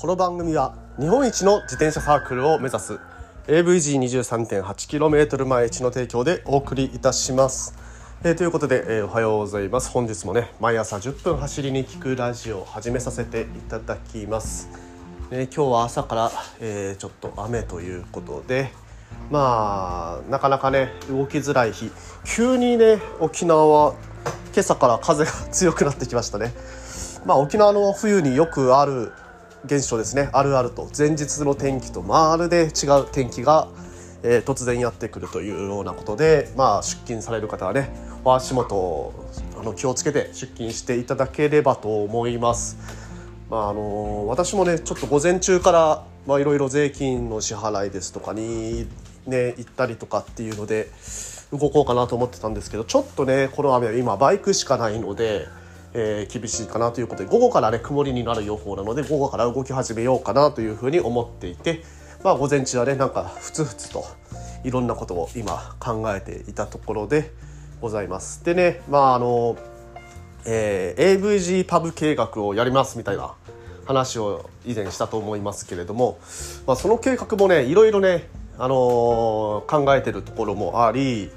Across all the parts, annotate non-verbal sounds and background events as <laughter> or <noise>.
この番組は日本一の自転車サークルを目指す AVG23.8km 前地の提供でお送りいたします。えーということで、えーおはようございます。本日もね毎朝10分走りに聞くラジオを始めさせていただきます、えー今日は朝から、えーちょっと雨ということでまあなかなかね動きづらい日。急にね沖縄は今朝から風が <laughs> 強くなってきましたね。まあ沖縄の冬によくある現象ですねあるあると前日の天気とまるで違う天気が、えー突然やってくるというようなことで、まあ、出勤される方はねお足元あの気をつけて出勤していただければと思います。まああの私もねちょっと午前中からまあいろいろ税金の支払いですとかにね行ったりとかっていうので動こうかなと思ってたんですけどちょっとねこの雨は今バイクしかないので、えー厳しいかなということで午後からね曇りになる予報なので午後から動き始めようかなというふうに思っていてまあ午前中はねなんかふつふつといろんなことを今考えていたところでございます。でねまああのえー AVG パブ計画をやりますみたいな話を以前したと思いますけれども、まあ、その計画もねいろいろね、あのー考えてるところもあり、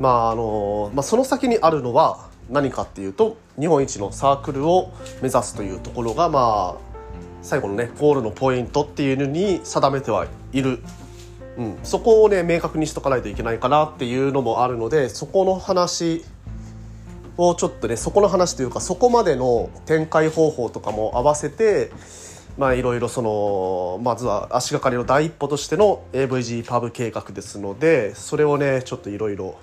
まああのーまあ、その先にあるのは何かっていうと日本一のサークルを目指すというところがまあ最後のねゴールのポイントっていうのに定めてはいる。うん、そこをね明確にしとかないといけないかなっていうのもあるのでそこの話をちょっとねそこの話というかそこまでの展開方法とかも合わせてまあいろいろそのまずは足がかりの第一歩としての AVG パブ計画ですのでそれをねちょっといろいろ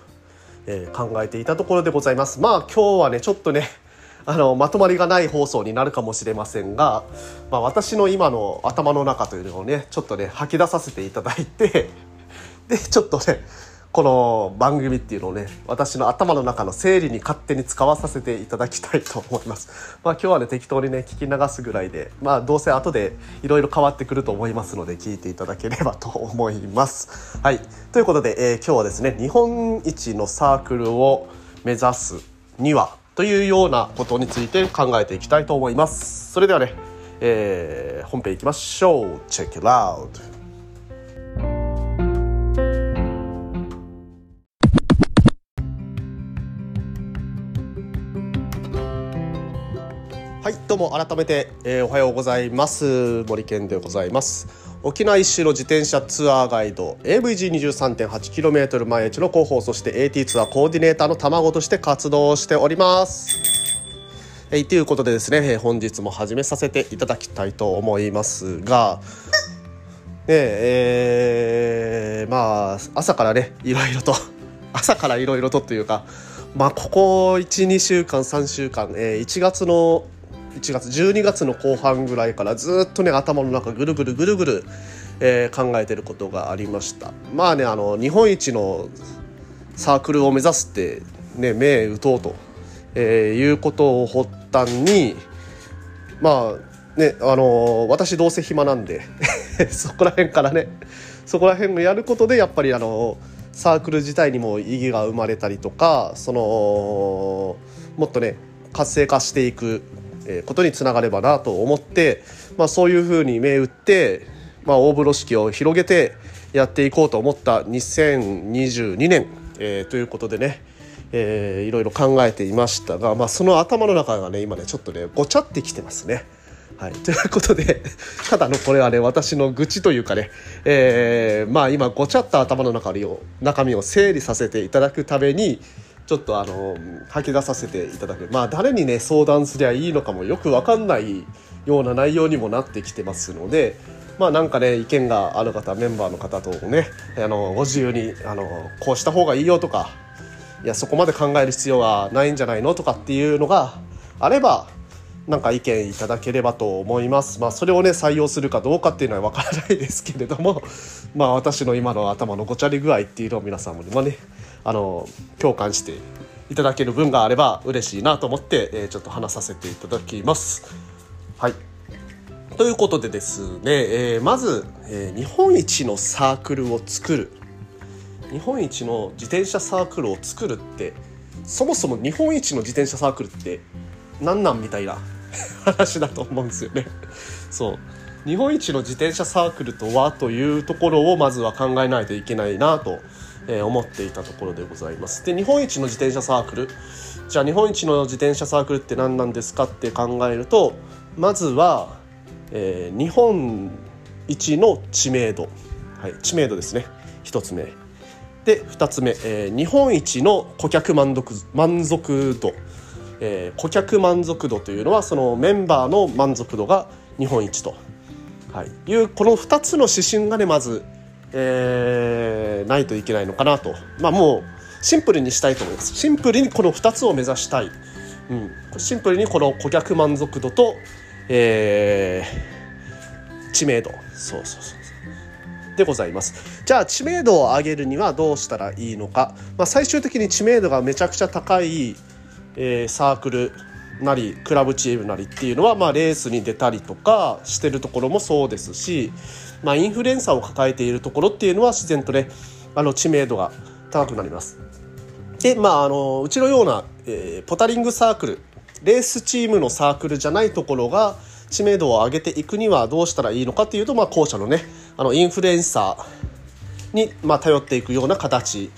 えー考えていたところでございます。まあ今日はねちょっとね <laughs> あのまとまりがない放送になるかもしれませんが、まあ、私の今の頭の中というのをねちょっとね吐き出させていただいて <laughs> でちょっとねこの番組っていうのをね私の頭の中の整理に勝手に使わさせていただきたいと思います。<laughs> まあ今日はね適当にね聞き流すぐらいでまあどうせ後でいろいろ変わってくると思いますので聞いていただければと思います。<laughs> はい。ということで、えー今日はですね日本一のサークルを目指すにはというようなことについて考えていきたいと思います。それではね、えー本編いきましょう。Check it out はいどうも改めて、えーおはようございます。森健でございます。沖縄一周の自転車ツアーガイド AVG23.8km 毎日の広報そして AT ツアーコーディネーターの卵として活動しております。えーということでですね、えー本日も始めさせていただきたいと思いますが、ねえーまあ朝からねいろいろと <laughs> 朝からいろいろとというかまあここ12週間3週間、えー1月の1月12月の後半ぐらいからずっとね頭の中ぐるぐるぐるぐる、えー考えてることがありました。まあねあの日本一のサークルを目指すってね目打とうと、えーいうことを発端にまあねあの私どうせ暇なんで <laughs> そこら辺からねそこら辺をやることでやっぱりあのサークル自体にも意義が生まれたりとかそのもっとね活性化していくことにつながればなと思って、まあ、そういうふうに銘打って、まあ、大風呂敷を広げてやっていこうと思った2022年、えーということでね、えーいろいろ考えていましたが、まあ、その頭の中がね今ねちょっとねごちゃってきてますね。はい、ということで <laughs> ただのこれはね私の愚痴というかね、えーまあ今ごちゃった頭の中を中身を整理させていただくためにちょっとあの吐き出させていただくまあ誰にね相談すりゃいいのかもよく分かんないような内容にもなってきてますのでまあなんかね意見がある方メンバーの方とねあのご自由にあのこうした方がいいよとかいやそこまで考える必要はないんじゃないのとかっていうのがあればなんか意見いただければと思います。まあそれをね採用するかどうかっていうのはわからないですけれども、まあ私の今の頭のごちゃり具合っていうのを皆さんもねあの共感していただける分があれば嬉しいなと思って、えーちょっと話させていただきます。はい。ということでですね、えーまず、えー日本一のサークルを作る日本一の自転車サークルを作るってそもそも日本一の自転車サークルって何なんみたいな <laughs> 話だと思うんですよね。そう日本一の自転車サークルとはというところをまずは考えないといけないなと、え思っていたところでございます。で日本一の自転車サークル。じゃあ日本一の自転車サークルって何なんですかって考えるとまずは、えー、日本一の知名度、はい、知名度ですね。1つ目。で2つ目、えー、日本一の顧客満足満足度、えー、顧客満足度というのはそのメンバーの満足度が日本一と、はい、いうこの2つの指針がねまず、えー、ないといけないのかなと。まあもうシンプルにしたいと思います。シンプルにこの2つを目指したい、うん、シンプルにこの顧客満足度と、えー、知名度。そうそうそう。でございます。じゃあ知名度を上げるにはどうしたらいいのか、まあ、最終的に知名度がめちゃくちゃ高い、えー、サークルなりクラブチームなりっていうのは、まあ、レースに出たりとかしてるところもそうですし、まあ、インフルエンサーを抱えているところっていうのは自然とねあの知名度が高くなります。でまああのうちのような、えー、ポタリングサークルレースチームのサークルじゃないところが知名度を上げていくにはどうしたらいいのかっていうと、まあ、後者のねあのインフルエンサーに、まあ、頼っていくような形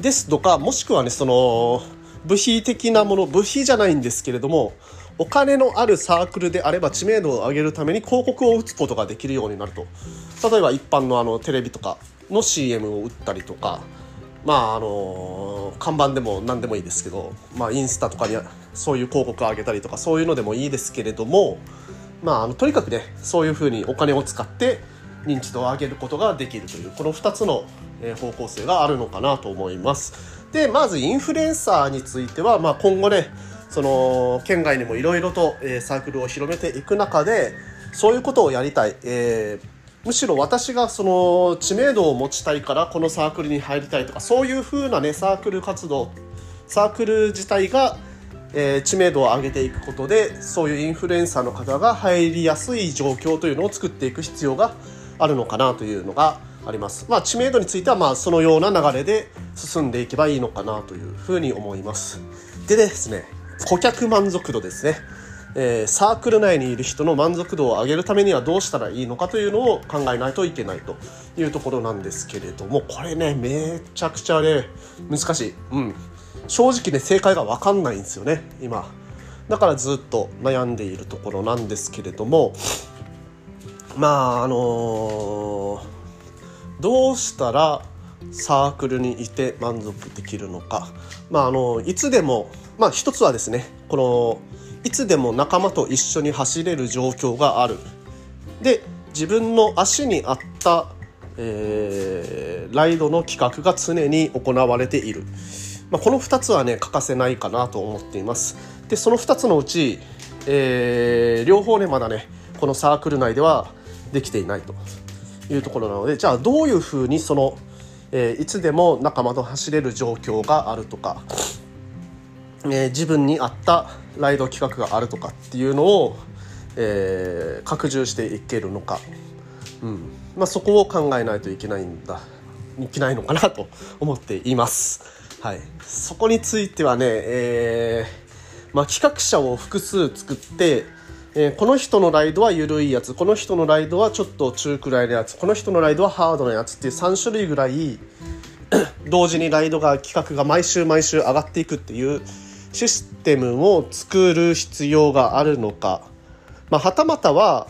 ですとかもしくはねその部費的なもの部費じゃないんですけれどもお金のあるサークルであれば知名度を上げるために広告を打つことができるようになると例えば一般のあのテレビとかの CM を打ったりとかまああの看板でも何でもいいですけど、まあ、インスタとかにそういう広告を上げたりとかそういうのでもいいですけれども、まあ、あのとにかくねそういうふうにお金を使って認知度を上げることができるというこの2つの方向性があるのかなと思います。でまずインフルエンサーについては、まあ、今後ねその県外にもいろいろと、えー、サークルを広めていく中でそういうことをやりたい、えー、むしろ私がその知名度を持ちたいからこのサークルに入りたいとかそういうふうなねサークル活動サークル自体が、えー、知名度を上げていくことでそういうインフルエンサーの方が入りやすい状況というのを作っていく必要があるのかなというのがあります。まあ、知名度についてはまあそのような流れで進んでいけばいいのかなというふうに思います。でですね、顧客満足度ですね。えー、サークル内にいる人の満足度を上げるためにはどうしたらいいのかというのを考えないといけないというところなんですけれどもこれねめちゃくちゃね難しい、うん、正直ね正解が分かんないんですよね今だからずっと悩んでいるところなんですけれどもまああのー、どうしたらサークルにいて満足できるのか、まあ、あのいつでも、まあ、一つはですねこのいつでも仲間と一緒に走れる状況がある。で自分の足に合った、えー、ライドの企画が常に行われている、まあ、この2つはね欠かせないかなと思っています。でその2つのうち、えー、両方ねまだねこのサークル内ではできていないと。いうところなのでじゃあどういうふうにその、えー、いつでも仲間と走れる状況があるとか、えー、自分に合ったライド企画があるとかっていうのを、えー、拡充していけるのか、うん。まあ、そこを考えないといけないんだ。いけないのかなと思っています。はい、そこについてはね、えーまあ、企画者を複数作ってえー、この人のライドは緩いやつこの人のライドはちょっと中くらいのやつこの人のライドはハードなやつっていう3種類ぐらい <clears throat> 同時にライドが企画が毎週毎週上がっていくっていうシステムを作る必要があるのか、まあ、はたまたは、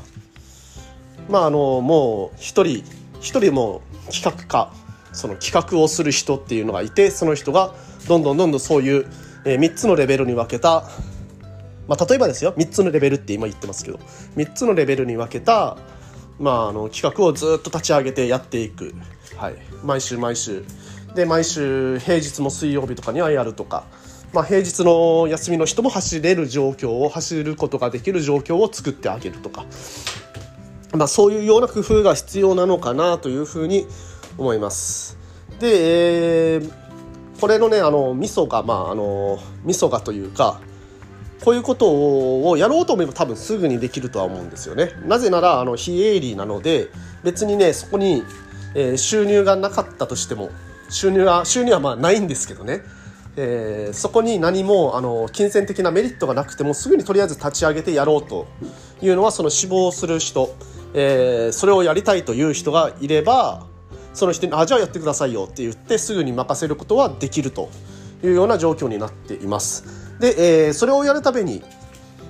まあ、あのもう一人一人も企画家その企画をする人っていうのがいてその人がどんどんどんどんそういう、えー、3つのレベルに分けたまあ、例えばですよ3つのレベルって今言ってますけど3つのレベルに分けた、まあ、あの企画をずっと立ち上げてやっていく、はい、毎週毎週。で毎週平日も水曜日とかにはやるとか、まあ、平日の休みの人も走れる状況を走ることができる状況を作ってあげるとか、まあ、そういうような工夫が必要なのかなというふうに思います。で、えー、これのねあの味噌がまああの味噌がというかこういうことをやろうと思えば多分すぐにできるとは思うんですよね。なぜならあの非営利なので別にねそこに、えー、収入がなかったとしても収入は収入はまあないんですけどね、えー、そこに何もあの金銭的なメリットがなくてもすぐにとりあえず立ち上げてやろうというのはその死亡する人えー、それをやりたいという人がいればその人に「あじゃあやってくださいよ」って言ってすぐに任せることはできるというような状況になっています。で、えー、それをやるために、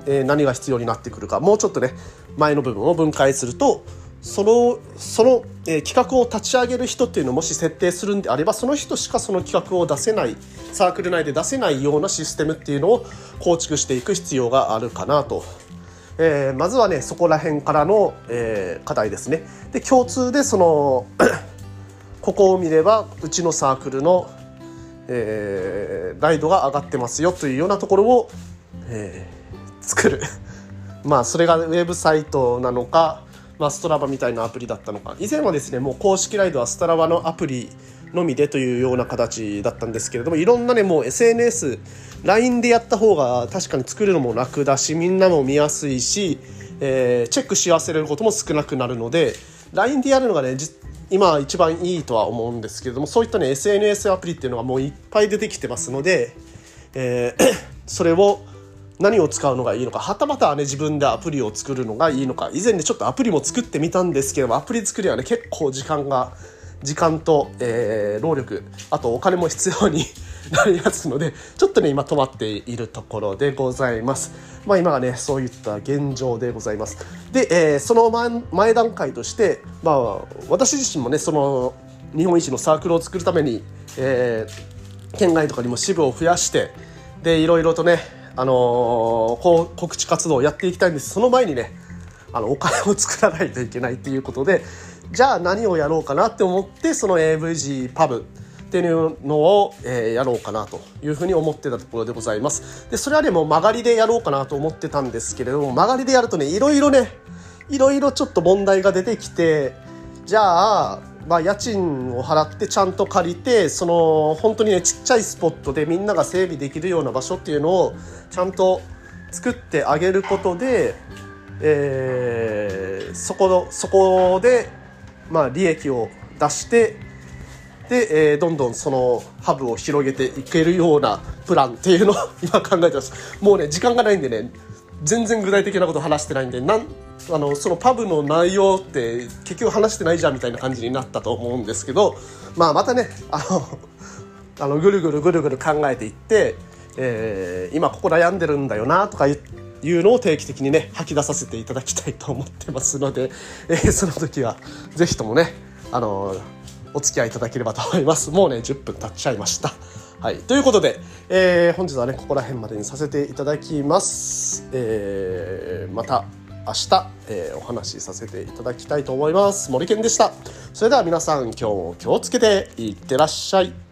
えー、何が必要になってくるかもうちょっとね前の部分を分解するとそのその、えー、企画を立ち上げる人っていうのをもし設定するんであればその人しかその企画を出せないサークル内で出せないようなシステムっていうのを構築していく必要があるかなと。えー、まずはねそこら辺からの、えー、課題ですね。で共通でその <clears throat> ここを見ればうちのサークルの、えー、ライドが上がってますよというようなところを、えー、作る。<laughs> まあそれがウェブサイトなのかまあ、ストラバみたいなアプリだったのか。以前はですねもう公式ライドはストラバのアプリのみでというような形だったんですけれどもいろんなねもう SNS LINE でやった方が確かに作るのも楽だしみんなも見やすいし、えー、チェックし忘れることも少なくなるので LINE でやるのがね今一番いいとは思うんですけれどもそういったね SNS アプリっていうのがもういっぱい出てきてますので、えー、<coughs> それを何を使うのがいいのかはたまたね自分でアプリを作るのがいいのか以前ねちょっとアプリも作ってみたんですけどもアプリ作りはね結構時間が時間と、えー、労力あとお金も必要になりますのでちょっとね今止まっているところでございます。まあ今はねそういった現状でございます。で、えー、その前前段階としてまあ私自身もねその日本一のサークルを作るために、えー、県外とかにも支部を増やしてでいろいろとねあのー、こう告知活動をやっていきたいんです。その前にねあのお金を作らないといけないっていうことでじゃあ何をやろうかなって思ってその AVG パブっていうのを、えー、やろうかなというふうに思ってたところでございます。で、それはね、も曲がりでやろうかなと思ってたんですけれども、曲がりでやるとね、いろいろね、いろいろちょっと問題が出てきて、じゃあ、まあ、家賃を払ってちゃんと借りてその本当にねちっちゃいスポットでみんなが整備できるような場所っていうのをちゃんと作ってあげることで、えー、そこのそこで、まあ、利益を出してで、えー、どんどんそのハブを広げていけるようなプランっていうのを <laughs> 今考えてます。もうね時間がないんでね全然具体的なこと話してないんでなんあのそのパブの内容って結局話してないじゃんみたいな感じになったと思うんですけど、まあ、またねあの <laughs> あのぐるぐるぐるぐる考えていって、えー、今ここ悩んでるんだよなとかいうのを定期的にね吐き出させていただきたいと思ってますので、えー、その時は是非ともねあのお付き合いいただければと思います。もうね10分経っちゃいました。はい。ということで、えー、本日はねここら辺までにさせていただきます、えー、また明日、えー、お話しさせていただきたいと思います。森健でした。それでは皆さん今日も気をつけていってらっしゃい。